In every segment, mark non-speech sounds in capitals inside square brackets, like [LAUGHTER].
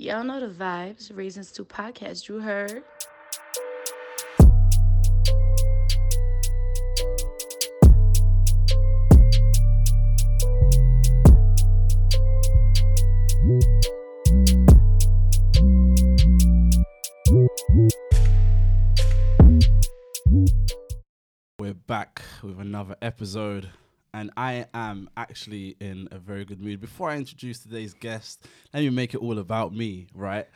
Y'all know the vibes. Reasons to podcast. You heard. We're back with another episode, and I am actually in a very good mood. Before I introduce today's guest, let me make it all about me, right?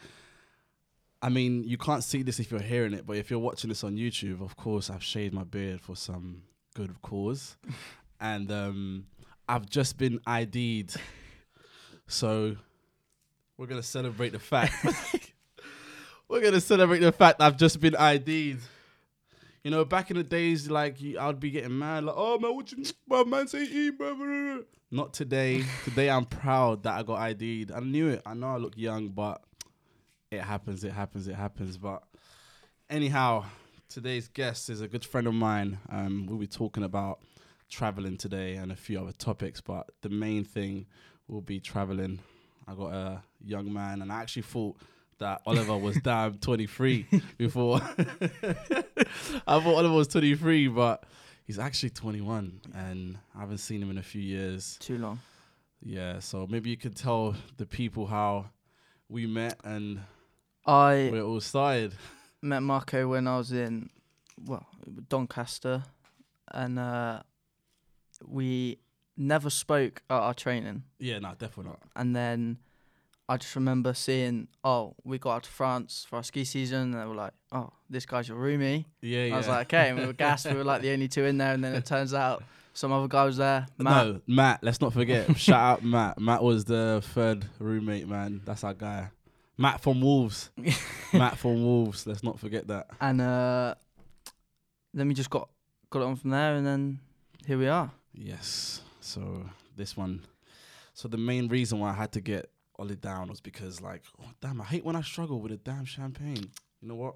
I mean, you can't see this if you're hearing it, but if you're watching this on YouTube, of course, I've shaved my beard for some good cause, [LAUGHS] and um, I've just been ID'd. So we're gonna celebrate the fact. [LAUGHS] [LAUGHS] we're gonna celebrate the fact I've just been ID'd. You know, back in the days, like I'd be getting mad, like, "Oh man, what you, my man say, E, blah, blah, blah." Not today. [LAUGHS] today, I'm proud that I got ID'd. I knew it. I know I look young, but it happens. It happens. It happens. But anyhow, today's guest is a good friend of mine. Um, we'll be talking about traveling today and a few other topics, but the main thing will be traveling. I got a young man, and I actually thought that Oliver was damn 23 [LAUGHS] before. [LAUGHS] I thought Oliver was 23, but he's actually 21, and I haven't seen him in a few years. Too long. Yeah, so maybe you could tell the people how we met and I where it all started. met Marco when I was in well Doncaster, and uh, we never spoke at our training. Yeah, no, definitely not. And then I just remember seeing, oh, we got out to France for our ski season, and they were like, oh, this guy's your roomie. Yeah, yeah. I was like, okay, and we were gassed. we were like the only two in there, and then it [LAUGHS] turns out some other guy was there. Matt. No, Matt. Let's not forget. [LAUGHS] Shout out Matt. Matt was the third roommate, man. That's our guy. Matt from Wolves. [LAUGHS] Matt from Wolves. Let's not forget that. And uh, then we just got got it on from there, and then here we are. Yes. So this one. So the main reason why I had to get Ollie down was because, like, oh, damn, I hate when I struggle with a damn champagne. You know what?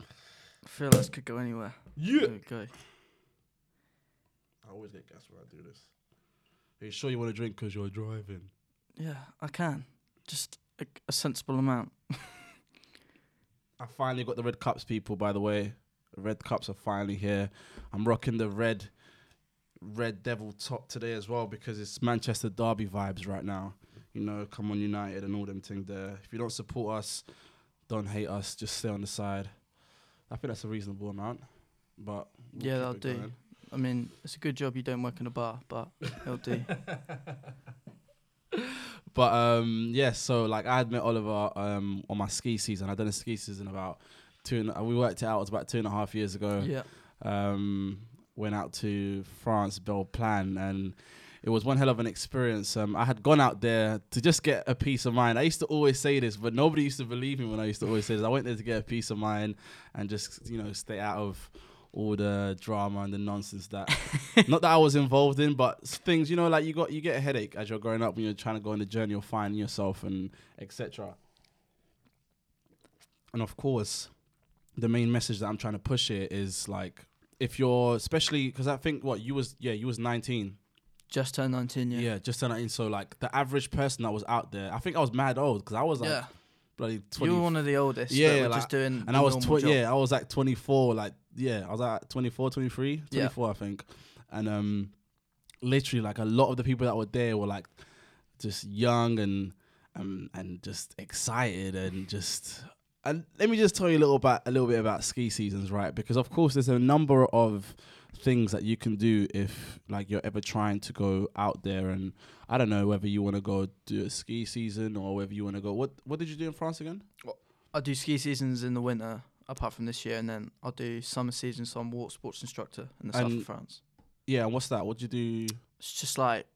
I feel this could go anywhere. Yeah. Go. I always get gas when I do this. Are you sure you want to drink because you're driving? Yeah, I can. Just a, a sensible amount. [LAUGHS] I finally got the red cups, people. By the way, the red cups are finally here. I'm rocking the red, red devil top today as well because it's Manchester Derby vibes right now. You know, come on United and all them things there. If you don't support us, don't hate us. Just stay on the side. I think that's a reasonable amount, but we'll Yeah, that'll do. going. I mean, it's a good job you don't work in a bar, but it'll do. [LAUGHS] But um, yeah, so like I had met Oliver um on my ski season. I'd done a ski season about two. And, uh, we worked it out. It was about two and a half years ago. yeah. um, went out to France, Belle Plagne, and it was one hell of an experience. Um, I had gone out there to just get a peace of mind. I used to always say this, but nobody used to believe me when I used to always say this. I went there to get a peace of mind and just, you know, stay out of all the drama and the nonsense that [LAUGHS] not that I was involved in, but things, you know, like you got you get a headache as you're growing up when you're trying to go on the journey of finding yourself and etc. And of course, the main message that I'm trying to push here is like if you're especially because I think what you was yeah you was 19 Just turned 19, yeah, yeah. just turned 19 so like the average person that was out there I think I was mad old because I was like yeah. bloody 20 You were one of the oldest. Yeah, Yeah, like- just doing. and I was tw- yeah I was like 24 like yeah I was at 24 23 Yeah. 24 I think and um literally like a lot of the people that were there were like just young and um and just excited and just and let me just tell you a little about a little bit about ski seasons right because of course there's a number of things that you can do if like you're ever trying to go out there and I don't know whether you want to go do a ski season or whether you want to go what what did you do in France again I do ski seasons in the winter, apart from this year, and then I'll do summer seasons. So I'm water sports instructor in the south of France. yeah and what's that what did you do It's just like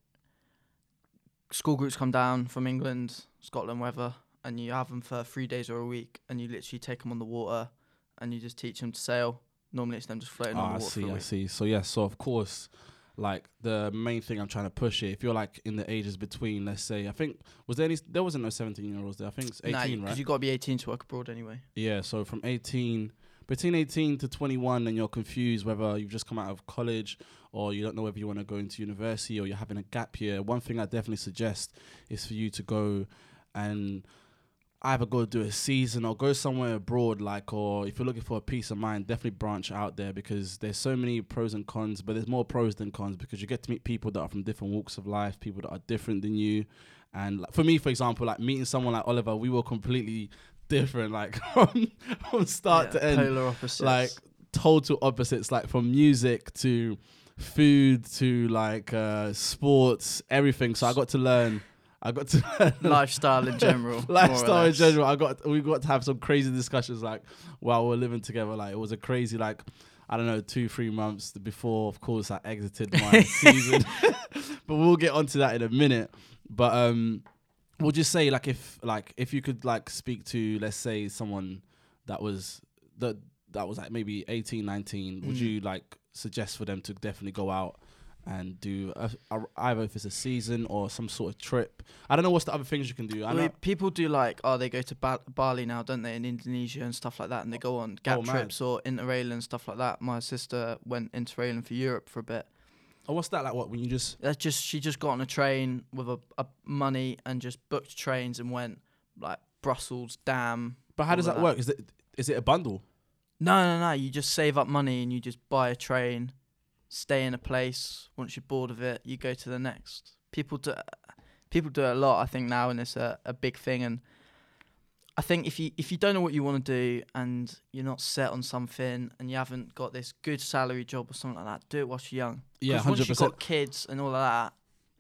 school groups come down from England, Scotland, wherever, and you have them for three days or a week, and you literally take them on the water, and you just teach them to sail. Normally, it's them just floating Ah, on I the water see, for a I week. see. So yeah, so of course, like the main thing I'm trying to push here, if you're like in the ages between, let's say, I think was there any, there wasn't no 17 year olds there. I think it's 18, Nah, right? Because you got to be 18 to work abroad anyway. Yeah, so from 18, between 18 to 21, and you're confused whether you've just come out of college or you don't know whether you want to go into university or you're having a gap year. One thing I definitely suggest is for you to go and either go do a season or go somewhere abroad, like, or if you're looking for a peace of mind, definitely branch out there because there's so many pros and cons, but there's more pros than cons because you get to meet people that are from different walks of life, people that are different than you. And like, for me, for example, like meeting someone like Oliver, we were completely different, like [LAUGHS] from, from start Yeah, to end polar opposites. like total opposites like from music to food to like uh sports everything so i got to learn i got to [LAUGHS] lifestyle in general. lifestyle in general i got we got to have some crazy discussions like while we're living together like it was a crazy like i don't know two three months before of course i exited my [LAUGHS] season [LAUGHS] but we'll get onto that in a minute but um we'll just say like if like if you could like speak to let's say someone that was that that was like maybe 18 19 would Mm. you like suggest for them to definitely go out and do a, a, either if it's a season or some sort of trip i don't know what's the other things you can do i people do like oh they go to ba- Bali now, don't they, in Indonesia and stuff like that, and they go on gap Oh, trips or interrail and stuff like that. My sister went interrailing for Europe for a bit. oh what's that like what when you just That's just she just got on a train with a, a money and just booked trains and went like Brussels, Dam. but how does that that. work is it is it a bundle No, no, no. You just save up money and you just buy a train, stay in a place. Once you're bored of it, you go to the next. People do, people do it a lot. I think now, and it's a, a big thing. And I think if you if you don't know what you want to do and you're not set on something and you haven't got this good salary job or something like that, do it whilst you're young. yeah 'Cause once 100% you've got kids and all of that.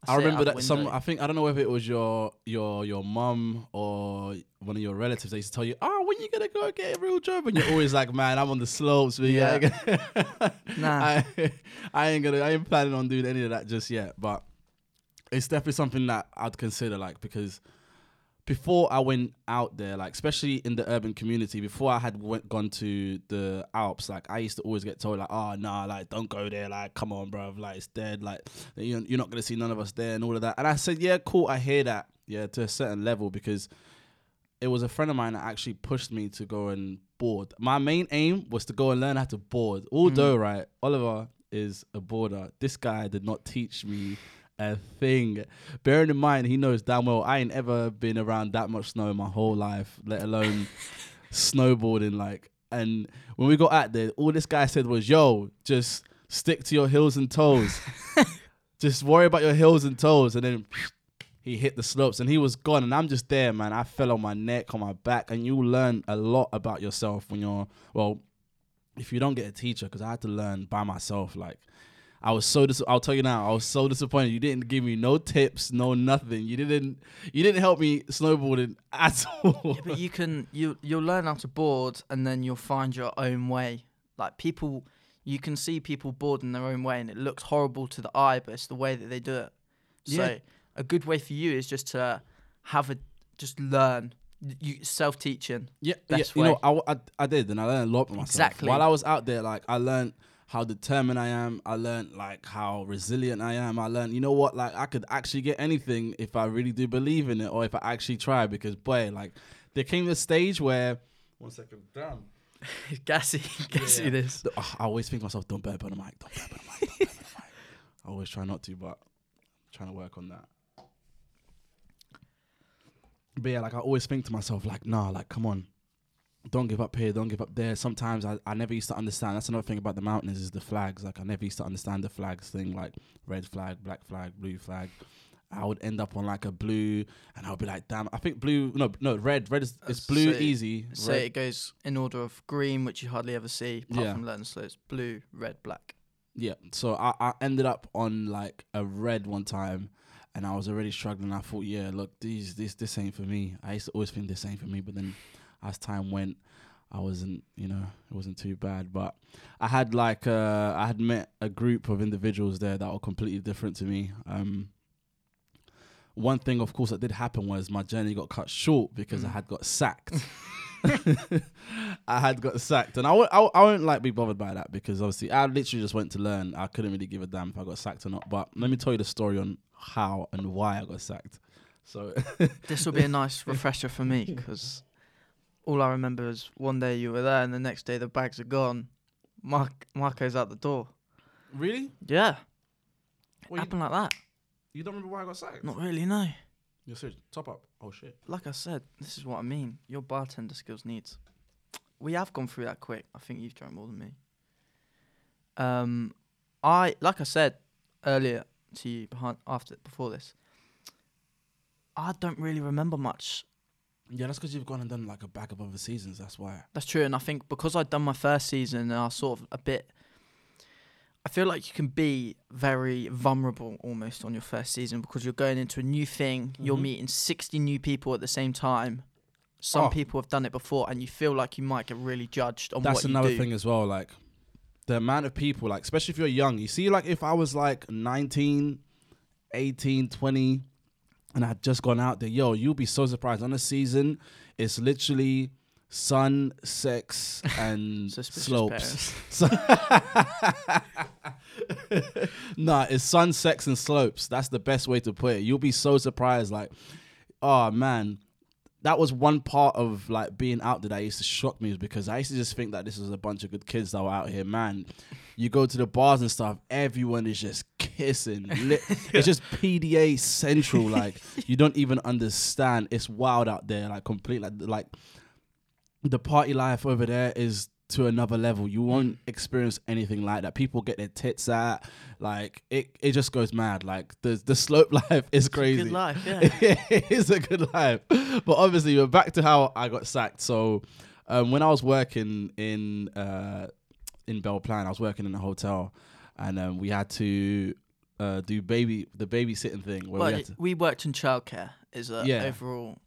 I remember that some. I think I don't know whether it was your your your mum or one of your relatives. They used to tell you, "Oh, when you gonna go get a real job?" And you're always like, "Man, I'm on the slopes." But yeah, [LAUGHS] Nah. I, I ain't gonna. I ain't planning on doing any of that just yet. But it's definitely something that I'd consider, like because before I went out there, like especially in the urban community, before I had went, gone to the Alps, like I used to always get told like, "Oh, nah, like don't go there, like come on, bro, like it's dead, like you're, you're not gonna see none of us there and all of that." And I said, "Yeah, cool, I hear that, yeah, to a certain level because." It was a friend of mine that actually pushed me to go and board. My main aim was to go and learn how to board. Although, mm-hmm. right, Oliver is a boarder. This guy did not teach me a thing. Bearing in mind, he knows damn well I ain't ever been around that much snow in my whole life, let alone [LAUGHS] snowboarding. Like, and when we got out there, all this guy said was, "Yo, just stick to your heels and toes. [LAUGHS] just worry about your heels and toes." And then he hit the slopes, and he was gone. And I'm just there, man. I fell on my neck, on my back, and you learn a lot about yourself when you're well. If you don't get a teacher, because I had to learn by myself, like I was so dis- I'll tell you now, I was so disappointed. You didn't give me no tips, no nothing. You didn't you didn't help me snowboarding [LAUGHS] at all. Yeah, but you can you you'll learn how to board and then you'll find your own way. Like people, you can see people board in their own way and it looks horrible to the eye, but it's the way that they do it. So Yeah. A good way for you is just to have a just learn. You self teaching. yeah, yeah. You know, I I, I, did, and I learned a lot from myself. Exactly. While I was out there, like I learned how determined I am. I learned like how resilient I am. I learned, you know what, like I could actually get anything if I really do believe in it, or if I actually try. Because boy, like there came a stage where one second, damn. [LAUGHS] gassy, [LAUGHS] gassy. yeah. This. The- I always think to myself, don't burp on the mic, don't burp on the mic, don't burp on the mic. [LAUGHS] I always try not to, but I'm trying to work on that. But yeah, like I always think to myself, like, nah, like come on. Don't give up here, don't give up there. Sometimes I, I never used to understand. That's another thing about the mountains is the flags. Like I never used to understand the flags thing, like red flag, black flag, blue flag. I would end up on like a blue, and I would be like, "Damn!" I think blue, no, no, red. Red is it's Uh, blue so- easy. So red- it goes in order of green, which you hardly ever see, apart Yeah. from learning slopes. Blue, red, black. Yeah. So I, I ended up on like a red one time and I was already struggling. I thought, yeah, look, these this this ain't for me. I used to always think this ain't for me, but then as time went, I wasn't, you know, it wasn't too bad. But I had like uh I had met a group of individuals there that were completely different to me. Um one thing of course that did happen was my journey got cut short because I Mm. had got sacked. [LAUGHS] [LAUGHS] I had got sacked, and I won't, I, won't- like be bothered by that because obviously I literally just went to learn. I couldn't really give a damn if I got sacked or not. But let me tell you the story on how and why I got sacked. So [LAUGHS] This will be a nice refresher for me because all I remember is one day you were there and the next day the bags are gone. Mark Marco's out the door. really, Yeah, well, you, happened like that. you don't remember why I got sacked? Not really, no. You're serious? Top up. Oh shit. Like I said, this is what I mean. Your bartender skills needs. We have gone through that quick. I think you've drank more than me. Um, I like I said earlier to you behind after before this. I don't really remember much. Yeah, that's because you've gone and done like a bag of other seasons. That's why. That's true, and I think because I'd done my first season, and I was sort of a bit. I feel like you can be very vulnerable almost on your first season because you're going into a new thing. You're Mhm. meeting 60 new people at the same time. Some Oh. people have done it before, and you feel like you might get really judged on That's what you another thing as well. Like the amount of people, like especially if you're young. You see, like if I was like 19, 18, 20, and I had just gone out there, yo, you'll be so surprised. On a season, it's literally sun, sex, and Suspicious slopes. [LAUGHS] Nah, it's sun, sex, and slopes. That's the best way to put it. You'll be so surprised. Like, oh man, that was one part of like being out there that used to shock me, is because I used to just think that this was a bunch of good kids that were out here. Man, you go to the bars and stuff, everyone is just kissing. [LAUGHS] It's just PDA central. Like you don't even understand. It's wild out there. Like complete. Like like the party life over there is to another level. You won't experience anything like that. People get their tits out. Like it, it just goes mad. Like the the slope [LAUGHS] life is crazy. Good life, yeah. [LAUGHS] it is a good life. But obviously, we're back to how I got sacked. So um, when I was working in uh, in Belle Plagne, I was working in a hotel, and um, we had to uh, do baby the babysitting thing where well, we we worked in childcare. Is a Yeah. overall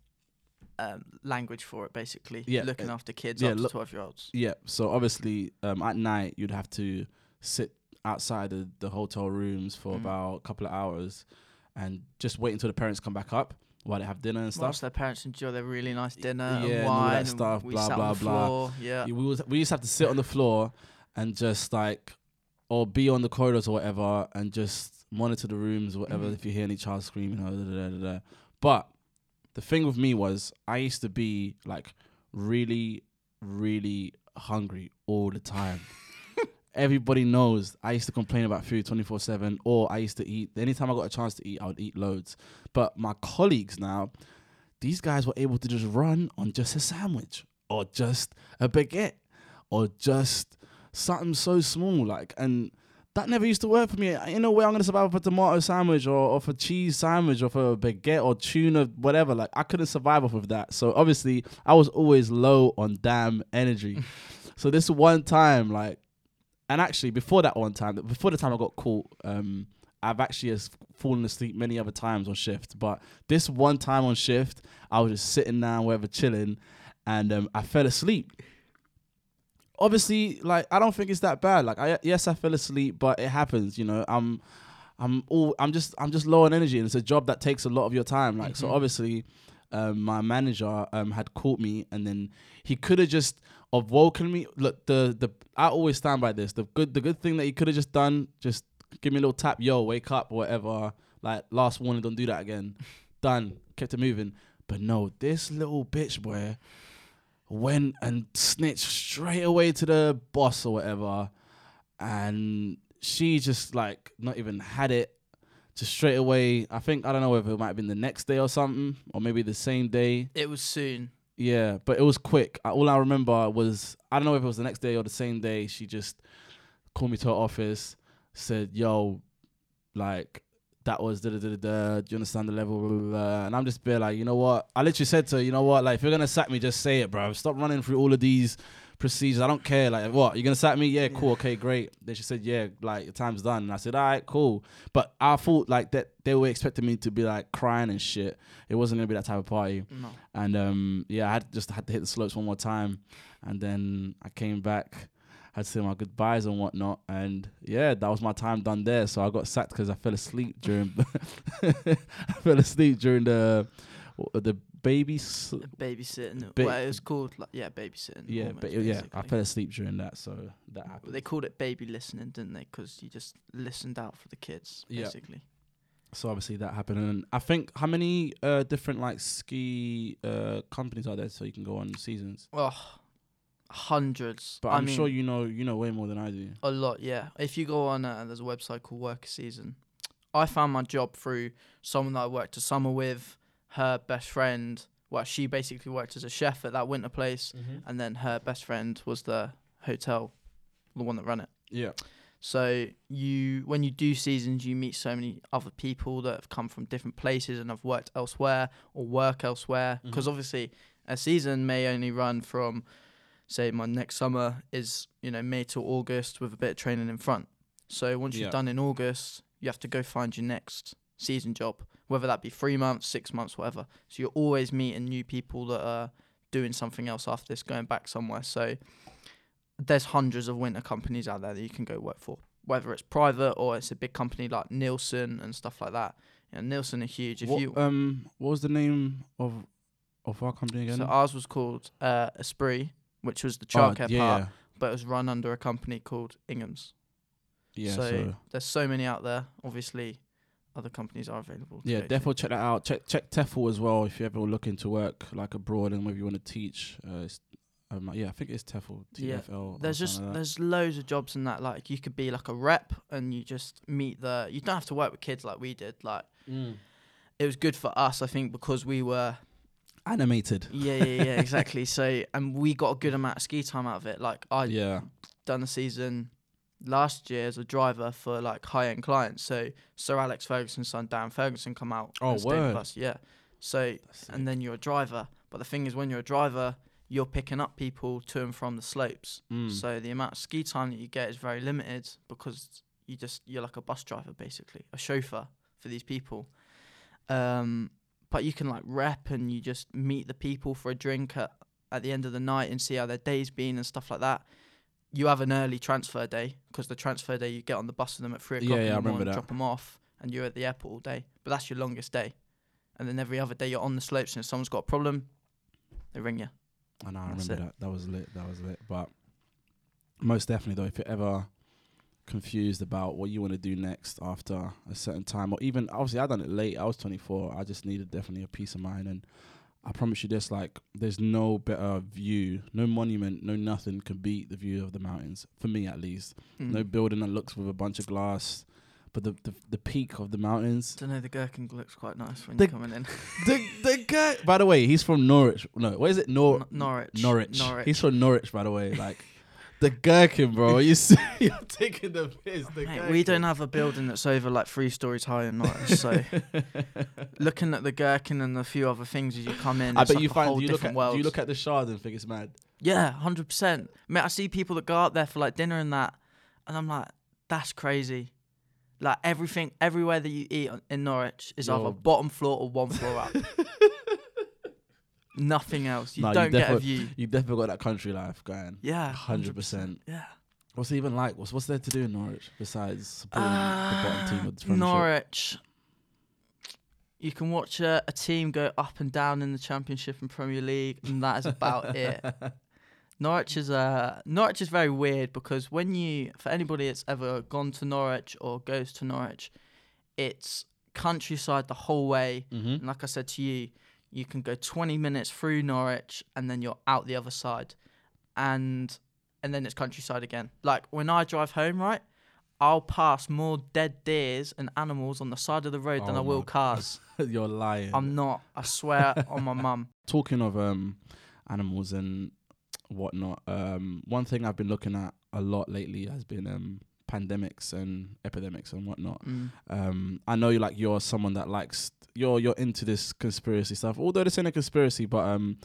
um, language for it, basically. Yeah, looking uh, after kids yeah, up to 12 year olds. Yeah. So obviously, um, at night you'd have to sit outside the, the hotel rooms for Mm. about a couple of hours, and just wait until the parents come back up while they have dinner and stuff. Watch their parents enjoy their really nice dinner Yeah, and and all that wine. and stuff, we blah, blah, blah. Yeah. we was, we used to have to sit on the floor and just like or be on the corridors or whatever and just monitor the rooms or whatever Mhm. if you hear any child screaming or da, da, da, da, da. but the thing with me was I used to be like really really hungry all the time. [LAUGHS] Everybody knows I used to complain about food 24/7 or I used to eat anytime I got a chance to eat I would eat loads. But my colleagues now these guys were able to just run on just a sandwich or just a baguette or just something so small like and that never used to work for me. In a way, I'm gonna survive off a tomato sandwich or off a cheese sandwich or for a baguette or tuna, whatever. Like I couldn't survive off of that. So obviously, I was always low on damn energy. [LAUGHS] so this one time, like, and actually before that one time, before the time I got caught, um, I've actually has fallen asleep many other times on shift. But this one time on shift, I was just sitting down, wherever, chilling, and um, I fell asleep obviously like I don't think it's that bad. Like I yes I fell asleep, but it happens, you know. I'm I'm all I'm just I'm just low on energy and it's a job that takes a lot of your time. Like so Mhm. obviously um my manager um had caught me and then he could have just have woken me look the the I always stand by this. The good the good thing that he could have just done, just give me a little tap, yo, wake up or whatever. Like last warning, don't do that again. [LAUGHS] Done. Kept it moving. But no, this little bitch boy went and snitched straight away to the boss or whatever, and she just like not even had it. Just straight away. I think I don't know whether it might have been the next day or something, or maybe the same day. It was soon. Yeah, but it was quick. All I remember was I don't know if it was the next day or the same day. She just called me to her office, said, "Yo, like that was da da da da. Do you understand the level?" Blah, blah, blah. And I'm just be like, you know what? I literally said to her, you know what? Like if you're gonna sack me, just say it, bro. Stop running through all of these procedures. I don't care. Like what? You're gonna sack me? Yeah, cool. Okay, great. Then she said, yeah, like your time's done. And I said, all right, cool. But I thought like that they were expecting me to be like crying and shit. It wasn't gonna be that type of party. No. And um, yeah, I had just had to hit the slopes one more time, and then I came back, had to say my goodbyes and whatnot, and yeah, that was my time done there. So I got sacked because I fell asleep during, [LAUGHS] I fell asleep during the the baby. s- Babysitting. Ba- well, it was called like yeah, babysitting. Yeah, almost, but yeah, I fell asleep during that, so that happened. They called it baby listening, didn't they? Because you just listened out for the kids, Yeah. basically. So obviously that happened, and I think how many uh, different like ski uh, companies are there so you can go on seasons? Oh, hundreds. But I I'm mean, sure you know you know way more than I do. A lot, yeah. If you go on, uh, there's a website called Work a Season. I found my job through someone that I worked a summer with, her best friend. Well, she basically worked as a chef at that winter place, and then her best friend was the hotel, the one that ran it. Yeah. So you, when you do seasons, you meet so many other people that have come from different places and have worked elsewhere or work elsewhere. Because Mhm. obviously, a season may only run from, say, my next summer is you know May to August with a bit of training in front. So once Yeah. you've done in August, you have to go find your next season job, whether that be three months, six months, whatever. So you're always meeting new people that are doing something else after this, going back somewhere. So there's hundreds of winter companies out there that you can go work for, whether it's private or it's a big company like Neilson and stuff like that. You know, Neilson are huge. If what, you um, what was the name of of our company again? so ours was called uh, Esprit, which was the Oh, childcare yeah, part, but it was run under a company called Ingham's. yeah, yeah. so, so there's so many out there. Obviously, other companies are available. Yeah, go to. definitely check that out. Check check TEFL as well if you ever looking to work like abroad and maybe you want to teach. Uh, um, yeah, I think it's TEFL. Yeah, TFL. or There's just like there's loads of jobs in that. Like you could be like a rep and you just meet the. You don't have to work with kids like we did. Like Mm. it was good for us, I think, because we were animated. Yeah, yeah, yeah, exactly. [LAUGHS] So, and we got a good amount of ski time out of it. Like I yeah, done a season last year as a driver for like high end clients. So Sir Alex Ferguson's son Dan Ferguson come out. Oh, word. us. Yeah. So and then you're a driver. But the thing is, when you're a driver, you're picking up people to and from the slopes. Mm. So the amount of ski time that you get is very limited because you just you're like a bus driver basically, a chauffeur for these people. Um, but you can like rep and you just meet the people for a drink at, at the end of the night and see how their day's been and stuff like that. You have an early transfer day because the transfer day you get on the bus with them at three o'clock yeah, I in the morning, drop them off, and you're at the airport all day. But that's your longest day. And then every other day you're on the slopes, and if someone's got a problem, they ring you. I know, I remember it. that. That was lit. That was lit. But most definitely, though, if you're ever confused about what you want to do next after a certain time, or even obviously, I done it late. I was 24. I just needed definitely a peace of mind, and I promise you this: like, there's no better view, no monument, no nothing can beat the view of the mountains. For me, at least, Mm. no building that looks with a bunch of glass, but the the, the peak of the mountains. I don't know. The gherkin looks quite nice when The- you're coming in. [LAUGHS] the the [LAUGHS] guy. By the way, he's from Norwich. No, where is it? Nor N- Norwich. Norwich. Norwich. He's from Norwich, by the way. Like the gherkin, bro. You see, [LAUGHS] you're taking the piss. The Mate, we don't have a building that's over like three stories high in Norwich. So [LAUGHS] looking at the gherkin and a few other things as you come in, I it's bet like you a find you look at world. do you look at the shards and think it's mad. yeah, hundred percent. Mate, I see people that go out there for like dinner and that, and I'm like, that's crazy. Like everything, everywhere that you eat in Norwich is either Yo. bottom floor or one floor up. [LAUGHS] Nothing else. You you don't get a view. You definitely got that country life going. Yeah, Hundred percent. Yeah. What's it even like? What's what's there to do in Norwich besides supporting the bottom team of the Uh, Norwich. You can watch a, a team go up and down in the Championship and Premier League, and that is about it. [LAUGHS] Norwich is uh, Norwich is very weird because when you, for anybody that's ever gone to Norwich or goes to Norwich, it's countryside the whole way. Mm-hmm. And like I said to you, you can go 20 minutes through Norwich and then you're out the other side, and and then it's countryside again. Like when I drive home, right, I'll pass more dead deers and animals on the side of the road than Oh I will cars. [LAUGHS] You're lying. I'm not. I swear on my mum. [LAUGHS] talking of um animals and whatnot, um one thing I've been looking at a lot lately has been um pandemics and epidemics and whatnot. Mm. Um I know you like you're someone that likes you're you're into this conspiracy stuff. Although this ain't a conspiracy, but um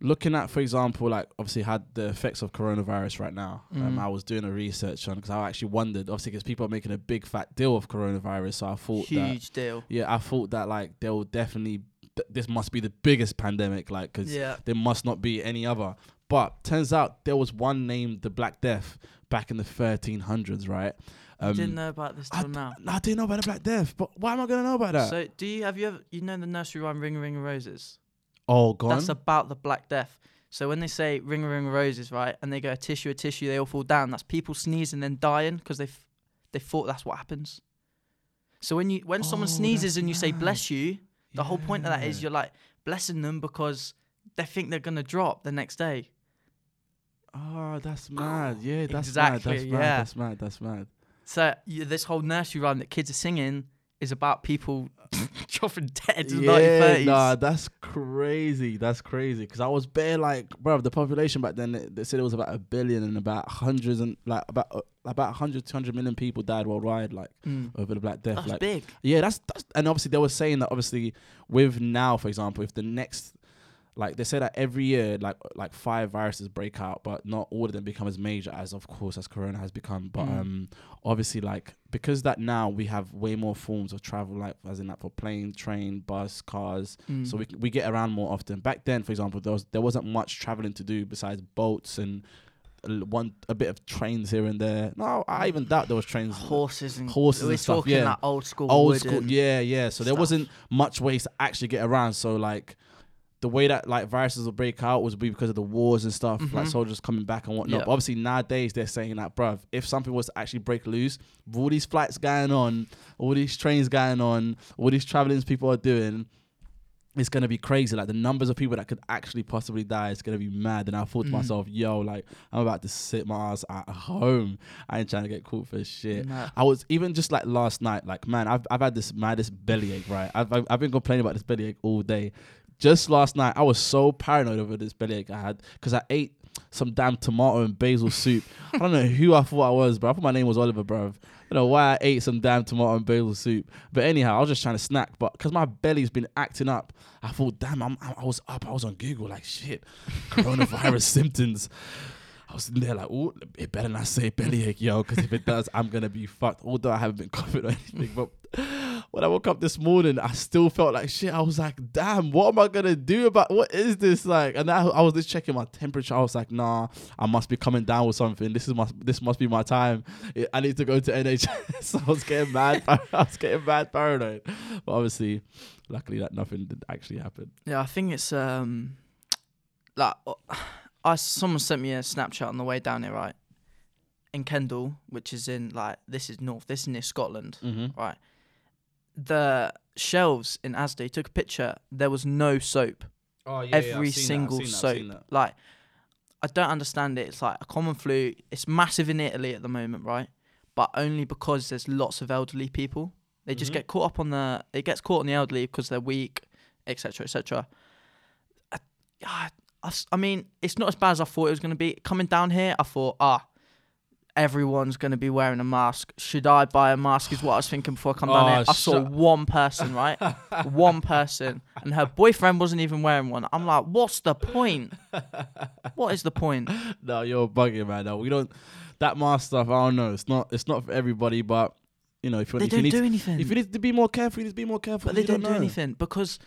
looking at for example like obviously had the effects of coronavirus right now um, Mm. i was doing a research on because i actually wondered obviously because people are making a big fat deal of coronavirus so i thought that Huge deal. yeah, I thought that like there will definitely th- this must be the biggest pandemic, like because Yeah. there must not be any other. But turns out there was one named the Black Death back in the 1300s, right? I didn't um, know about this I till d- now. No, I didn't know about the Black Death, but why am I gonna know about that? So do you have you ever you know the nursery rhyme Ring Ring Roses? oh, gone. That's about the Black Death. So when they say Ring Ring Roses, right, and they go a tissue a tissue, they all fall down. That's people sneezing and dying because they f- they thought that's what happens. So when you when someone Oh, sneezes and you say bless you, the whole point of that is you're like blessing them because they think they're gonna drop the next day. Oh, that's mad. Yeah, that's Exactly, mad. That's mad. yeah. That's mad. That's mad. So you, this whole nursery rhyme that kids are singing is about people [LAUGHS] chopping dead in the 1930s. nah, that's crazy. That's crazy. Because I was bare like, bro, the population back then they, they said it was about a billion and about hundreds and like about uh, about 100 200 million people died worldwide like Mm. over the Black Death. That's like, big. yeah, that's that's and obviously they were saying that obviously with now, for example, if the next like they say that every year like like five viruses break out, but not all of them become as major as of course as Corona has become. But Mm. um obviously like because that now we have way more forms of travel, like as in like for plane, train, bus, cars. Mm. So we we get around more often. Back then, for example, there was there wasn't much traveling to do besides boats and one a bit of trains here and there. No, I even doubt there was trains. horses and horses We're and stuff, talking yeah. that old school. old school yeah yeah so there wasn't much ways to actually get around so like the way that like viruses will break out was be because of the wars and stuff like Mhm. soldiers coming back and whatnot Yeah. but obviously nowadays they're saying that bruv if something was to actually break loose with all these flights going on all these trains going on all these travelings people are doing it's gonna be crazy. Like the numbers of people that could actually possibly die is gonna be mad. And I thought to Mm. myself, yo, like I'm about to sit my ass at home. I ain't trying to get caught for shit. Nah. I was even just like last night, like man, I've I've had this maddest bellyache, right? I've I've, I've been complaining about this bellyache all day. Just last night, I was so paranoid over this bellyache I had because I ate some damn tomato and basil soup. I don't know who I thought I was, bro. I thought my name was Oliver, bro. I don't know why I ate some damn tomato and basil soup. But anyhow, I was just trying to snack. But because my belly's been acting up, I thought, damn, I'm, I was up. I was on Google, like, shit, coronavirus [LAUGHS] symptoms. I was in there like, oh, it better not say bellyache, yo, because if it does, I'm gonna be fucked. Although I haven't been [LAUGHS] covered or anything, but when I woke up this morning, I still felt like shit. I was like, damn, what am I gonna do about what is this like? And I, I was just checking my temperature. I was like, nah, I must be coming down with something. This is my this must be my time. I- need to go to [LAUGHS] NHS. I was getting mad. [LAUGHS] I was getting mad paranoid. But obviously, luckily that nothing did actually happen. Yeah, I think it's um, like I someone sent me a Snapchat on the way down here, right? In Kendal, which is in like this is north, this is near Scotland, Mm-hmm. right? The shelves in Asda took a picture. There was no soap. Oh yeah, Every single soap. Like, I don't understand it. It's like a common flu. It's massive in Italy at the moment, right? But only because there's lots of elderly people. They just Mhm. get caught up on the. It gets caught on the elderly because they're weak, etc., etc. I, I, I mean, it's not as bad as I thought it was going to be. Coming down here, I thought, ah, everyone's going to be wearing a mask. Should I buy a mask? Is what I was thinking before I come down Oh, here. I saw one person, right? [LAUGHS] one person, and her boyfriend wasn't even wearing one. I'm like, what's the point? What is the point? [LAUGHS] No, you're bugging, man. No, we don't. That mask stuff, I don't know. It's not. It's not for everybody, but you know, if you, They if don't need, do anything. if you need to be more careful, you need to be more careful. but they You don't, do anything because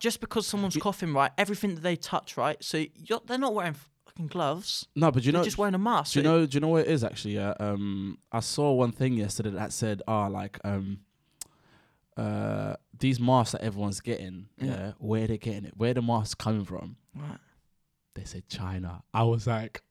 just because someone's You- coughing, right? Everything that they touch, right? So you're, they're not wearing fucking gloves. No, but you they're know, just wearing a mask. do you know? Do you know what it is actually? Yeah. Um, I saw one thing yesterday that said, "Ah, like um, uh, these masks that everyone's getting, yeah, Yeah. where they're getting it? Where the masks coming from?" Right. They said China. I was like,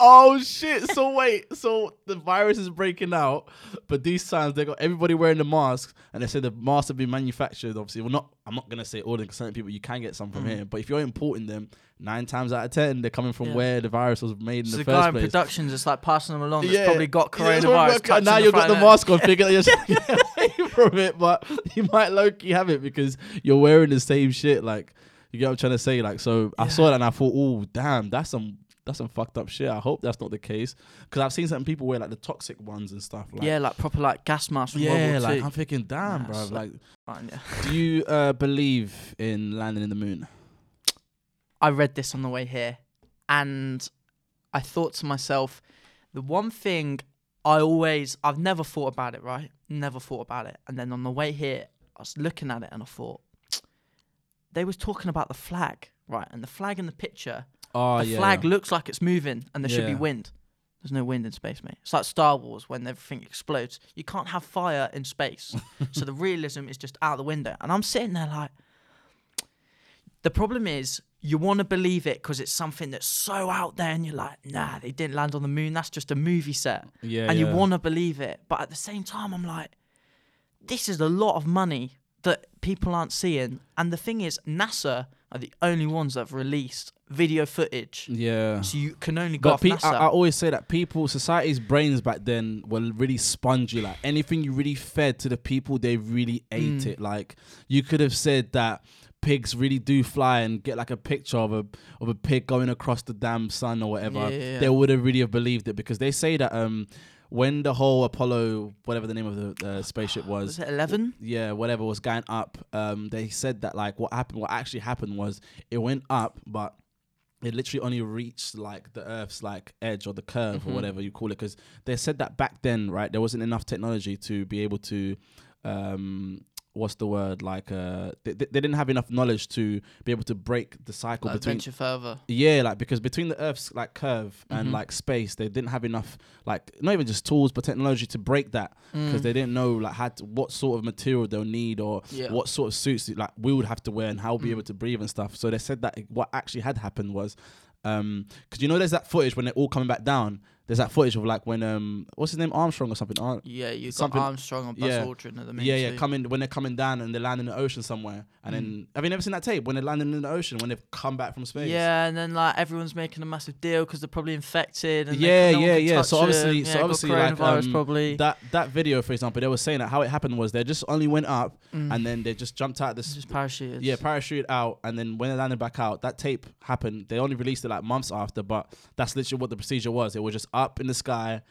oh shit. So wait, so the virus is breaking out, but these times they got everybody wearing the masks, and they say the masks have been manufactured. Obviously, well, not. I'm not gonna say all the certain people you can get some from Mm. here, but if you're importing them, nine times out of ten they're coming from Yeah. where the virus was made in So the the guy first in place. productions is like passing them along. That's Yeah. probably got Yeah, that's coronavirus. we're- now you've got the end. mask on, figure you're trying to get away from it, but you might low key have it because you're wearing the same shit. Like you get what I'm trying to say. Like so, I saw that and I thought, oh damn, that's some that's some fucked up shit. I hope that's not the case because I've seen some people wear like the toxic ones and stuff. Like, yeah, like proper like gas masks from World yeah, like. I'm thinking, damn, Nah, bro. Like, Fine, yeah. [LAUGHS] do you uh, believe in landing in the moon? I read this on the way here, and I thought to myself, the one thing I always, I've never thought about it, right? Never thought about it. And then on the way here, I was looking at it and I thought, they was talking about the flag, right? And the flag in the picture, Oh the flag looks like it's moving and there should be Yeah. wind. There's no wind in space, mate. It's like Star Wars when everything explodes. You can't have fire in space. [LAUGHS] so the realism is just out the window. And I'm sitting there like, the problem is you want to believe it because it's something that's so out there, and you're like, nah, they didn't land on the moon. That's just a movie set, yeah, and you yeah. want to believe it. But at the same time, I'm like, this is a lot of money that people aren't seeing. And the thing is, NASA are the only ones that have released video footage. Yeah. So you can only go But off pe- NASA. I, I always say that people, society's brains back then were really spongy. Like anything you really fed to the people, they really ate Mm. it. Like you could have said that pigs really do fly and get like a picture of a of a pig going across the damn sun or whatever. Yeah, yeah, yeah. They would have really have believed it because they say that um when the whole Apollo, whatever the name of the uh, spaceship was, was it 11? yeah, whatever was going up, um, they said that like what happened, what actually happened was it went up, but it literally only reached like the Earth's like edge or the curve Mhm. or whatever you call it, because they said that back then, right, there wasn't enough technology to be able to, um, what's the word, like uh, they, they didn't have enough knowledge to be able to break the cycle Like between venture further. yeah, like because between the Earth's like curve and Mhm. like space, they didn't have enough like not even just tools but technology to break that because Mm. they didn't know like had to, what sort of material they'll need or Yeah. what sort of suits like we would have to wear and how we'll be Mm. able to breathe and stuff. So they said that what actually had happened was um because you know there's that footage when they're all coming back down. There's that footage of like when um what's his name Armstrong or something. Ar- Yeah, you got something- Armstrong and Buzz yeah. Aldrin at the main yeah, yeah, two. coming when they're coming down and they land in the ocean somewhere, and Mm. then have you never seen that tape when they're landing in the ocean when they've come back from space? Yeah, and then like everyone's making a massive deal because they're probably infected. And Yeah, no yeah, yeah. So obviously- so yeah, got obviously, like, um, probably. that that video, for example, they were saying that how it happened was they just only went up Mm. and then they just jumped out this just parachuted. yeah parachute out and then when they landed back out that tape happened they only released it like months after but that's literally what the procedure was it was just up in the sky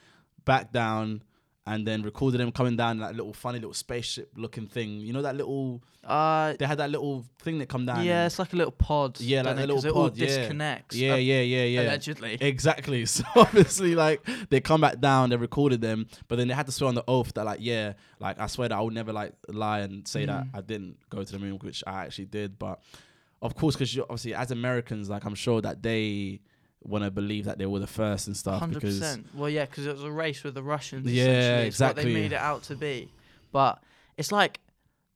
back down and then recorded them coming down that little funny little spaceship looking thing you know that little Uh, they had that little thing that come down yeah, it's like a little pod. Yeah, like a it? little 'Cause it all pod, yeah. disconnects. yeah uh, yeah yeah yeah Allegedly. Exactly. [LAUGHS] So obviously, like they come back down, they recorded them, but then they had to swear on the oath that, like, yeah, like I swear that I would never like lie and say that Mm. I didn't go to the moon, which I actually did. But of course, because obviously as Americans, like I'm sure that they want to believe that they were the first and stuff Hundred because percent. Well, yeah, because it was a race with the Russians. Yeah. It's What exactly. they made it out to be, but it's like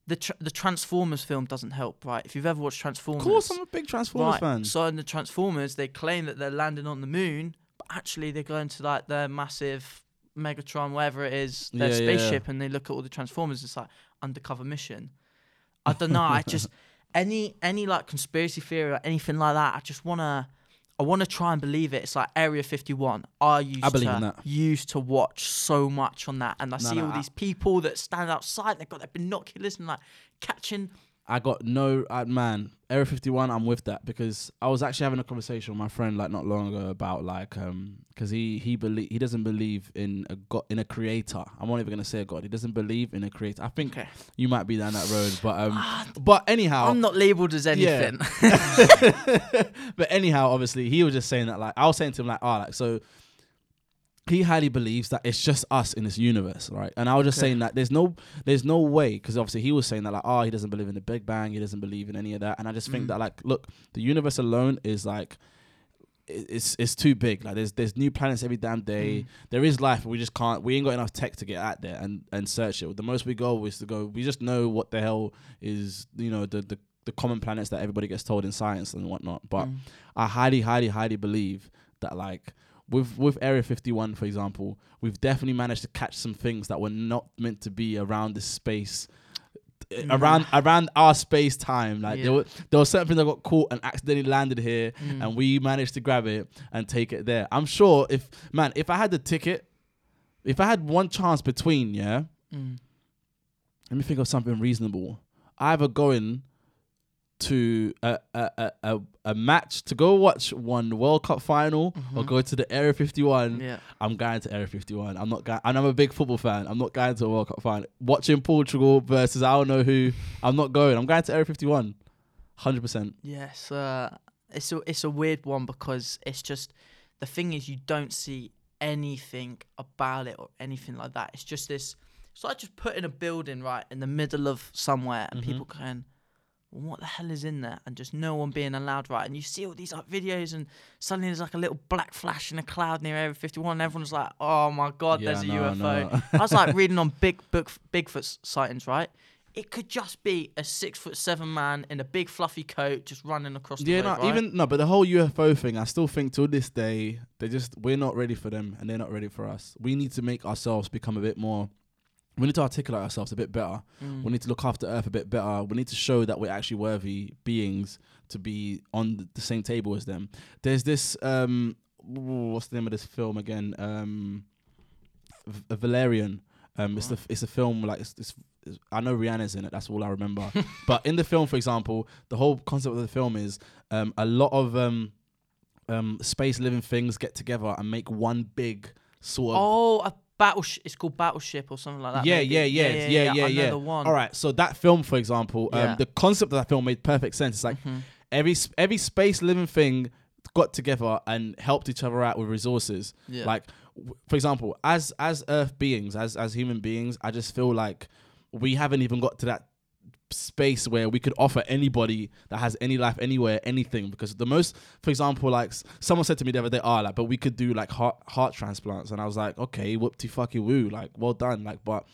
the tr- the Transformers film doesn't help, right? If you've ever watched Transformers, of course I'm a big Transformers right? fan. So in the Transformers, they claim that they're landing on the moon, but actually they're going to like their massive Megatron, whatever it is, their Yeah, yeah. spaceship, and they look at all the Transformers. It's like undercover mission. I don't know. I just [LAUGHS] any any like conspiracy theory or anything like that. I just wanna. I want to try and believe it. It's like Area 51. I used I believe to in that. used to watch so much on that, and I No, see no, all I- these people that stand outside. They've got their binoculars and like catching. I got no uh, man. Area 51, I'm with that because I was actually having a conversation with my friend like not long ago about like um because he he believe he doesn't believe in a god in a creator. I'm not even gonna say a god. He doesn't believe in a creator. I think you might be down that road, but um but anyhow, I'm not labeled as Yeah. anything. [LAUGHS] but anyhow, obviously, he was just saying that like I was saying to him like, oh, like so he highly believes that it's just us in this universe, right? And I was just Okay. saying that there's no there's no way because obviously he was saying that like, oh, he doesn't believe in the Big Bang, he doesn't believe in any of that, and I just think Mm. that like, look, the universe alone is like. It's it's too big. Like there's there's new planets every damn day. Mm. There is life. But we just can't. We ain't got enough tech to get out there and and search it. The most we go is to go. We just know what the hell is you know the the the common planets that everybody gets told in science and whatnot. But Mm. I highly, highly, highly believe that like with with Area 51, for example, we've definitely managed to catch some things that were not meant to be around this space. uh, Mm. Around around our space time, like Yeah. there were there were certain things that got caught and accidentally landed here, Mm. and we managed to grab it and take it there. I'm sure if man, if I had the ticket, if I had one chance between, yeah, Mm. let me think of something reasonable. Either going to a a, a, a, a match to go watch one World Cup final or Mhm. go to the Area 51. Yeah. I'm going to Area 51. I'm not going, and I'm a big football fan. I'm not going to a World Cup final. Watching Portugal versus I don't know who. I'm not going. I'm going to Area 51. 100%. Yes, uh, it's a it's a weird one because it's just the thing is you don't see anything about it or anything like that. It's just this. It's like just putting a building right in the middle of somewhere and Mhm. people well, "What the hell is in there?" And just no one being allowed right. And you see all these like videos and suddenly there's like a little black flash in a cloud near Area 51. And everyone's like, "Oh my god, Yeah, there's a no, UFO." no. I was like [LAUGHS] reading on big book Bigfoot sightings, right? It could just be a six foot seven man in a big fluffy coat just running across the Yeah, road, no, right? even no, but the whole UFO thing, I still think to this day, they just we're not ready for them and they're not ready for us. We need to make ourselves become a bit more we need to articulate ourselves a bit better. Mm. We need to look after Earth a bit better. We need to show that we're actually worthy beings to be on the same table as them. There's this um, what's the name of this film again? Um, v- Valerian. Um, it's the it's a film like it's, it's, it's I know Rihanna's in it. That's all I remember. [LAUGHS] but in the film, for example, the whole concept of the film is um, a lot of um, um, space living things get together and make one big sort of Oh, battleship. It's called Battleship or something like that. yeah, yeah, yeah, yeah, yeah, yeah, I know the one. All right, so that film, for example, um, Yeah. the concept of that film made perfect sense. It's like Mhm. every every space living thing got together and helped each other out with resources. Yeah. Like, w- for example, as as Earth beings, as as human beings, I just feel like we haven't even got to that space where we could offer anybody that has any life anywhere anything because the most for example like someone said to me the other day ah like but we could do like heart heart transplants and i was like okay whoopty fucky woo like well done like but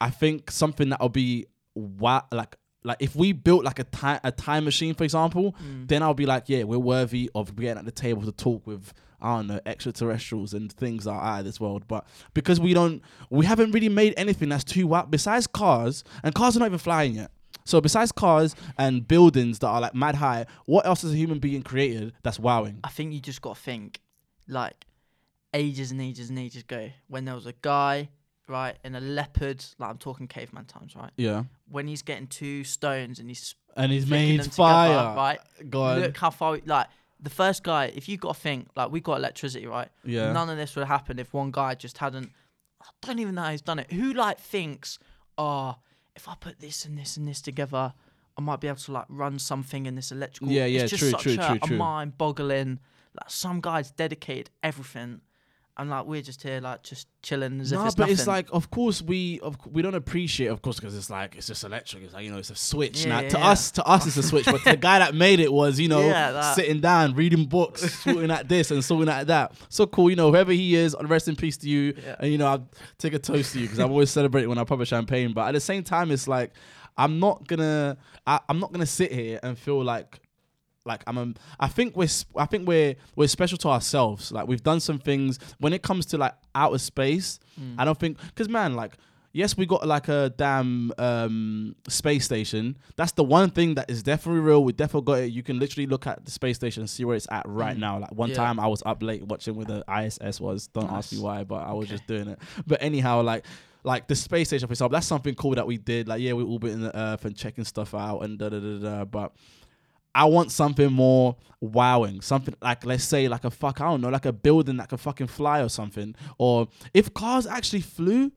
i think something that'll be wow like like if we built like a time a time machine for example Mm. then i'll be like yeah we're worthy of getting at the table to talk with I don't know extraterrestrials and things are out of this world, but because we don't, we haven't really made anything that's too wild. Besides cars, and cars are not even flying yet. So besides cars and buildings that are like mad high, what else has a human being created that's wowing? I think you just got to think, like, ages and ages and ages ago, when there was a guy, right, in a leopard, like I'm talking caveman times, right? Yeah, When he's getting two stones and he's and he's made them together, fire. right? Go on. Look how far, like, the first guy, if you got to think, like, we got electricity, right? yeah, None of this would happen if one guy just hadn't. I don't even know how he's done it. Who like thinks, oh, if I put this and this and this together, I might be able to like run something in this electrical. Yeah, yeah, it's just true, such true, a, true, a true. mind-boggling. Like some guys dedicated everything, and like we're just here like just chilling as if No, it's but nothing. it's like, of course, we of, we don't appreciate, of course, because it's like it's just electric. It's like you know, it's a switch. Yeah, now, yeah, to yeah. us, to us, it's a switch. But the guy that made it was, you know, [LAUGHS] sitting down, reading books, [LAUGHS] sorting at this and sorting at that. So cool, you know, whoever he is, rest in peace to you. Yeah. And you know, I take a toast to you because I'm always celebrating when I pop a champagne. But at the same time, it's like I'm not gonna, I, I'm not gonna sit here and feel like like I'm a, I think we're I think we're we're special to ourselves. Like we've done some things when it comes to like outer space. Mm. I don't think because man, like yes, we got like a damn um, space station. That's the one thing that is definitely real. We definitely got it. You can literally look at the space station and see where it's at right Mm. now. Like one Yeah. time I was up late watching where the ISS was. Don't ask me why, but I was Okay. just doing it. But anyhow, like. Like the space station, for example, that's something cool that we did. Like, yeah, we orbiting the Earth and checking stuff out and da da da da. But I want something more wowing, something like let's say like a fuck, I don't know, like a building that can fucking fly or something. Or if cars actually flew,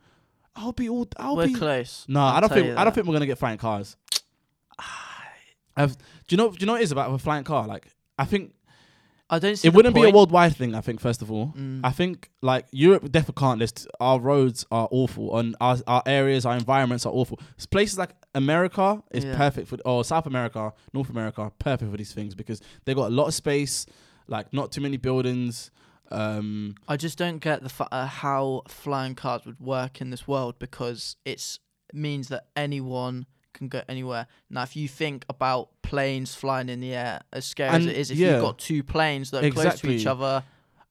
I'll be all. I'll we're be. close. No, I'll I don't think. I don't think we're gonna get flying cars. [SIGHS] I've, do you know? Do you know what it is about a flying car? Like, I think I don't. See it wouldn't be a worldwide thing. I think first of all, Mm. I think like Europe definitely can't list. Our roads are awful, and our our areas, our environments are awful. It's Places like America is Yeah. perfect for, or South America, North America, perfect for these things because they got a lot of space, like not too many buildings. Um, I just don't get the fa- uh, how flying cars would work in this world because it's it means that anyone can go anywhere. Now, if you think about planes flying in the air, as scary And, as it is, if yeah. you've got two planes that are close to each other,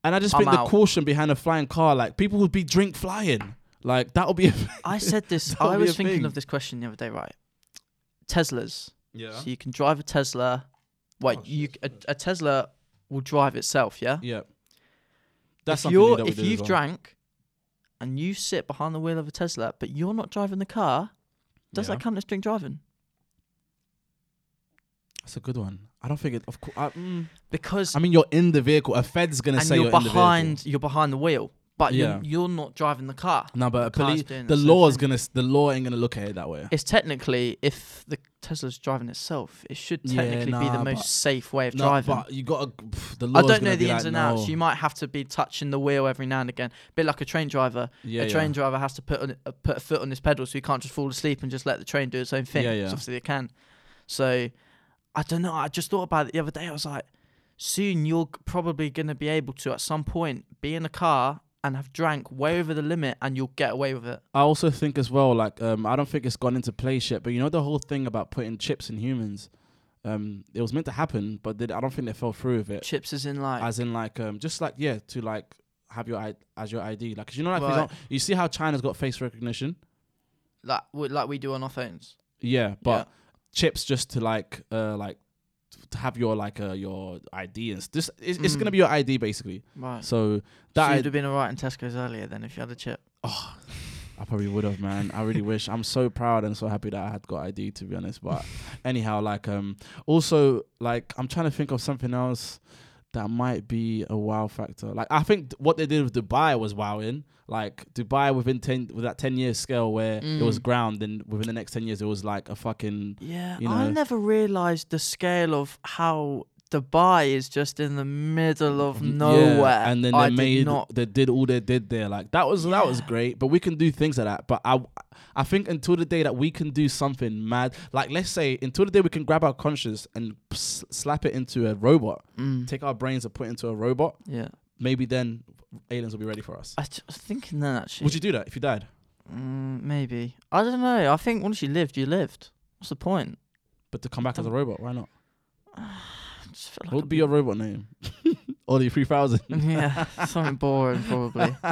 and I just I'm think the caution behind a flying car, like people would be drink flying, like that would be. A [LAUGHS] I said this. I was thinking thing. of this question the other day. Right, Teslas. yeah. So you can drive a Tesla. Wait, Oh, you a, a Tesla will drive itself. Yeah. Yeah. That's if something you're that if you've well. drank, and you sit behind the wheel of a Tesla, but you're not driving the car, does Yeah. that count as drink driving? That's a good one. I don't think it. Of course, I, mm, Because I mean, you're in the vehicle. A Fed's gonna and say you're you're, in the behind you're behind the wheel, but Yeah. you're you're not driving the car. No, but a car's police, doing the own law is thing. gonna. The law ain't gonna look at it that way. It's technically if the Tesla's driving itself, it should Yeah, technically be the most but- safe way of No, driving. but you gotta. pff, The law I don't know the ins and outs. You might have to be touching the wheel every now and again, bit like a train driver. Yeah, a train driver has to put on, uh, put a foot on his pedal, so he can't just fall asleep and just let the train do its own thing. Yeah, 'cause yeah. Obviously, they can. So, I don't know. I just thought about it the other day. I was like, soon you're g- probably going to be able to, at some point, be in a car and have drank way over the limit, and you'll get away with it. I also think as well, like, um, I don't think it's gone into place yet. But you know the whole thing about putting chips in humans. Um, it was meant to happen, but they, I don't think they fell through with it. Chips is in like, as in like um just like yeah to like have your I- as your ID like 'cause you know like Right. example, you see how China's got face recognition like we- like we do on our phones. Yeah, but chips just to like uh like to have your like uh your ID and this it's, it's gonna Mm. be your ID basically. Right. So So that you'd I, have been alright in Tesco's earlier then if you had a chip. oh, I probably would have, man. I really wish. I'm so proud and so happy that I had got ID to be honest. But anyhow, like um, also like I'm trying to think of something else that might be a wow factor. Like I think what they did with Dubai was wowing. Like Dubai within ten with that ten year scale where it was Mm. ground, and within the next ten years it was like a fucking Yeah, You know, I never realised the scale of how Dubai is just in the middle of Y- yeah, nowhere. and then I they did made not. they did all they did there. Like that was that was great. But we can do things like that. But I I think until the day that we can do something mad, like let's say until the day we can grab our conscience and slap it into a robot, Mm, take our brains and put it into a robot, yeah, maybe then aliens will be ready for us. I was thinking that actually. Would you do that if you died? Mm, maybe. I don't know. I think once you lived, you lived. What's the point? But to come back as a robot, why not? [SIGHS] Just feel like What would be your robot name? [LAUGHS] Ollie three thousand. [LAUGHS] yeah, something boring probably. [LAUGHS]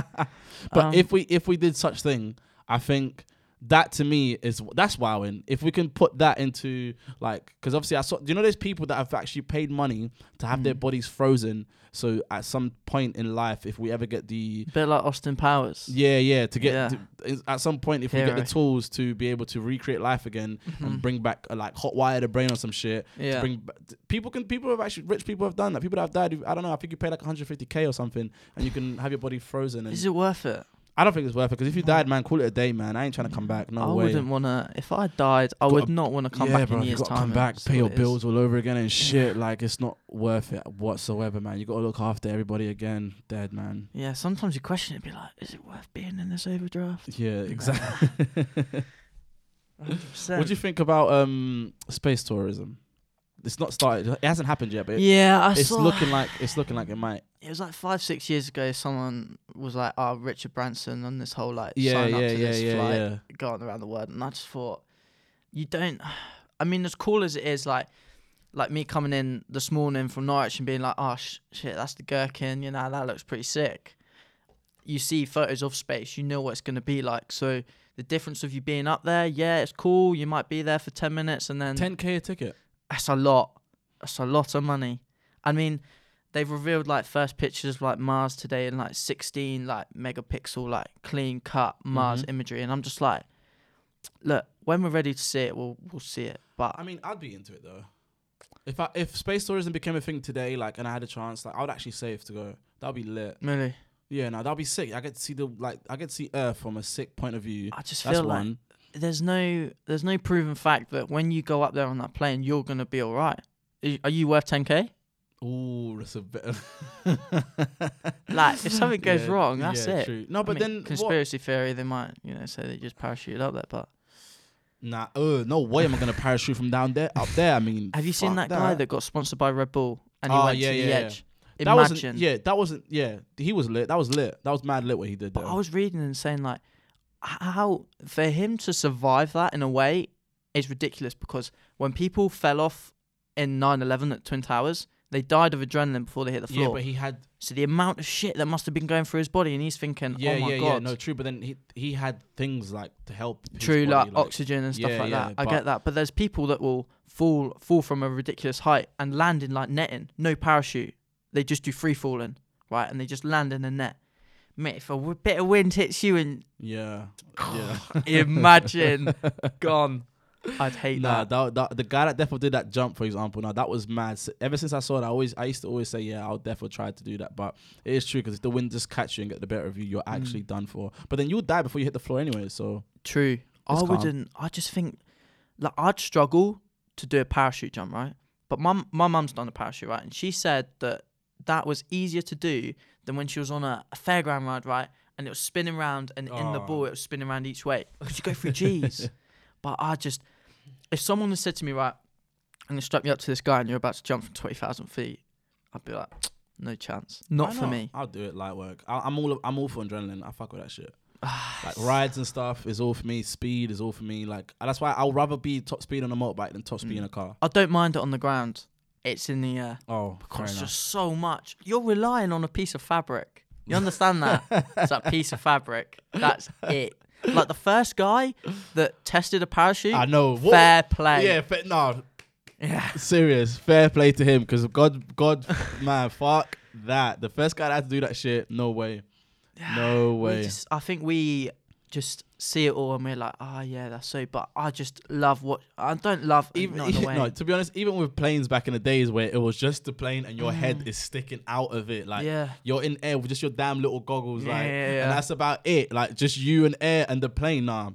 But Um, if we if we did such thing, I think that to me is that's wowing. If we can put that into like, because obviously I saw, do you know, there's people that have actually paid money to have their Mm. bodies frozen. So at some point in life, if we ever get the bit like Austin Powers. yeah yeah to get Yeah. to, at some point if we get the tools to be able to recreate life again and Mhm. bring back uh, like hot wire the brain or some shit. to Yeah. Bring ba- people can people have actually rich people have done that. People that have died. I don't know. I think you pay like 150k or something, and you can have your body frozen. And Is it worth it? I don't think it's worth it because if you died, man, call it a day, man. I ain't trying to come back. No I way. I wouldn't want to. If I died, I Gotta- would not want to come yeah, back bro, in years' time. come back, pay your what it is. bills all over again and shit. Like it's not worth it whatsoever, man. You got to look after everybody again. Dead, man. Yeah, sometimes you question it, be like, is it worth being in this overdraft? Yeah, exactly. what do you think about um space tourism? It's not started. It hasn't happened yet, but yeah, I it's looking like it's looking like it might. It was like five, six years ago. Someone was like, "Oh, Richard Branson on this whole like Yeah, sign yeah, up yeah, to this yeah, flight, yeah. going around the world." And I just thought, you don't. [SIGHS] I mean, as cool as it is, like, like me coming in this morning from Norwich and being like, "Oh sh- shit, that's the Gherkin," you know, that looks pretty sick. You see photos of space, you know what it's gonna be like. So the difference of you being up there, yeah, it's cool. You might be there for ten minutes and then 10k a ticket. that's a lot. That's a lot of money. I mean, they've revealed like first pictures of like Mars today in like 16 like megapixel like clean cut Mars Mhm. imagery, and I'm just like, look, when we're ready to see it, we'll we'll see it. But I mean, I'd be into it though. If I, if space tourism became a thing today, like, and I had a chance, like, I would actually save to go. That'd be lit. really, Yeah, no, that'd be sick. I get to see the like, I get to see Earth from a sick point of view. I just That's feel like one. there's no there's no proven fact that when you go up there on that plane, you're gonna be all right. Are you worth 10k? Ooh, that's a bit. [LAUGHS] Like, if something goes Yeah, wrong, that's yeah, it. True. No, I but mean, then what- conspiracy theory, they might you know say they just parachuted up there, but. Nah, uh, no way am I gonna parachute from down there up there. I mean, [LAUGHS] Have you seen fuck that, guy that got sponsored by Red Bull and he Oh, went yeah, to the edge? that Imagine. wasn't. Yeah, that wasn't. Yeah, he was lit. That was lit. That was mad lit what he did. But. I was reading and saying like, how for him to survive that in a way is ridiculous because when people fell off in 9/11 at Twin Towers, they died of adrenaline before they hit the floor. yeah, but he had. so the amount of shit that must have been going through his body, and he's thinking, Yeah, oh my yeah, god. yeah. No, true. But then he he had things like to help. True, body, like, oxygen and stuff Yeah, like yeah, that. I get that, but there's people that will fall fall from a ridiculous height and land in like netting, no parachute. They just do free falling, right? And they just land in a net. Mate, if a w- bit of wind hits you and Yeah, [SIGHS] yeah. imagine [LAUGHS] gone, I'd hate Nah, that. that, that, the guy that definitely did that jump, for example, now that was mad. S- Ever since I saw it, I always, I used to always say, yeah, I'll definitely try to do that. But it is true because if the wind just catch you and get the better of you, you're actually Mm. done for. But then you'll die before you hit the floor anyway. So True. I calm. wouldn't. I just think like I'd struggle to do a parachute jump, right? But my my mum's done a parachute, right? And she said that that was easier to do than when she was on a, a fairground ride, right? And it was spinning around, and in the Oh. ball it was spinning around each way [LAUGHS] because you go through G's. [LAUGHS] but I just, if someone had said to me, right, I'm gonna strap you up to this guy and you're about to jump from twenty thousand feet, I'd be like, no chance, not why for me. I'll do it light work. I, I'm all, I'm all for adrenaline. I fuck with that shit. [SIGHS] like rides and stuff is all for me. Speed is all for me. Like that's why I'll rather be top speed on a motorbike than top speed in Mm. a car. I don't mind it on the ground. It's in the air. Oh, fair Because enough. just so much. You're relying on a piece of fabric. You understand that? [LAUGHS] it's that piece of fabric. That's it. Like the first guy that tested a parachute. I know. What- Fair play. Yeah, fa- no, Yeah. serious. Fair play to him because God, God, man, fuck that. The first guy that had to do that shit, no way. No way. just, I think we just see it all and we're like, oh yeah, that's so. But I just love what I don't love even not in a way. no, to be honest, even with planes back in the days where it was just the plane and your head is sticking out of it, like Mm. yeah. you're in air with just your damn little goggles, Yeah, like, yeah, yeah. and that's about it. Like just you and air and the plane. Nah,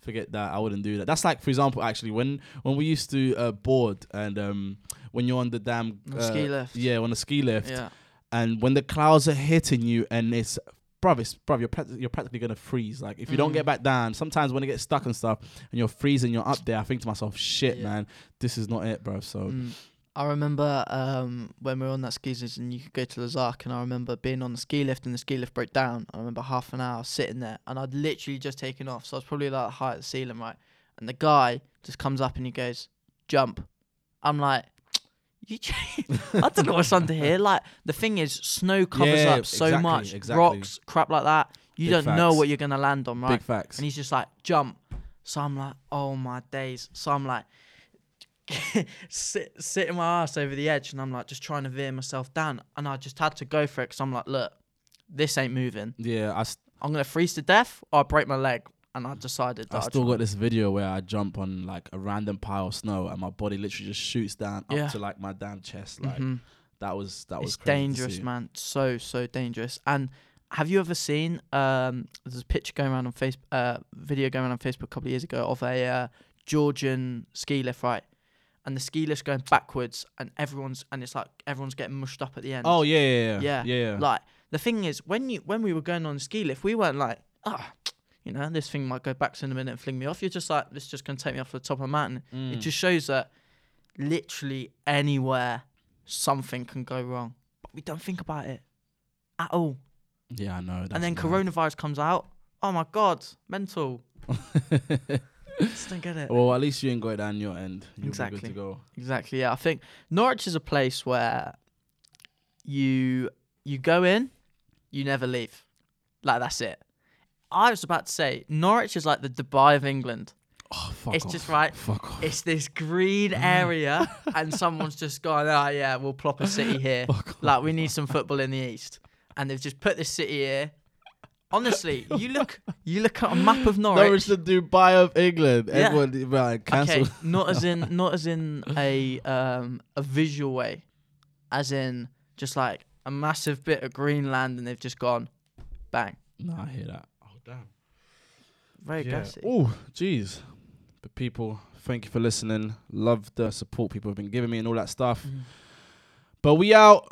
forget that. I wouldn't do that. That's like, for example, actually, when when we used to uh, board and um when you're on the damn uh, ski lift. yeah, on the ski lift, Yeah. and when the clouds are hitting you and it's bruv, it's bruv, you're prac- you're practically gonna freeze. Like if you don't Mm. get back down, sometimes when it gets stuck and stuff and you're freezing, you're up there. I think to myself, shit, Yeah. man, this is not it, bro. So Mm. I remember um, when we were on that ski lift and you could go to Les Arcs, and I remember being on the ski lift and the ski lift broke down. I remember half an hour sitting there, and I'd literally just taken off, so I was probably like high at the ceiling, right? And the guy just comes up and he goes, "Jump." I'm like, "You?" [LAUGHS] I don't know what's under here. [LAUGHS] Like the thing is, snow covers Yeah, up so exactly, much, exactly. rocks, crap like that. You Big don't know facts. what you're gonna land on, right? big facts. And he's just like, jump. So I'm like, oh my days. So I'm like, [LAUGHS] sit, sitting my ass over the edge, and I'm like, just trying to veer myself down. And I just had to go for it because I'm like, look, this ain't moving. yeah, I, s- I'm gonna freeze to death or I break my leg. And I decided that I I'd still got this video where I jump on like a random pile of snow and my body literally just shoots down Yeah. up to like my damn chest. Like Mhm. that was that was It's dangerous, man. So so dangerous. And have you ever seen? Um, there's a picture going around on Facebook, uh, video going around on Facebook a couple of years ago of a uh, Georgian ski lift, right? And the ski lift's going backwards, and everyone's and it's like everyone's getting mushed up at the end. Oh yeah, yeah, yeah, Yeah, yeah. Like the thing is, when you when we were going on the ski lift, we weren't like, ah, you know, this thing might go back in a minute and fling me off. You're just like, this just gonna take me off the top of a mountain. It Mm. just shows that literally anywhere something can go wrong, but we don't think about it at all. yeah, I know. and then mad. coronavirus comes out. Oh my god, mental. [LAUGHS] Just don't get it. well, at least you ain't got it down your end. You'll Exactly. good to go. Exactly. Yeah, I think Norwich is a place where you you go in, you never leave. Like that's it. I was about to say Norwich is like the Dubai of England. Oh, fuck It's off. just right. Fuck off. It's this green area, [LAUGHS] and someone's just gone. Oh yeah, we'll plop a city [LAUGHS] here. Fuck off. Like we need some football in the east, and they've just put this city here. Honestly, you look you look at a map of Norwich. Norwich, the Dubai of England. Yeah. Everyone, right, cancel. Okay, not as in [LAUGHS] not as in a um a visual way, as in just like a massive bit of green land and they've just gone, bang, No, I hear that. Damn. very Yeah. gassy. Oh, jeez. But people, thank you for listening. Love the support people have been giving me and all that stuff. Mhm. But we out.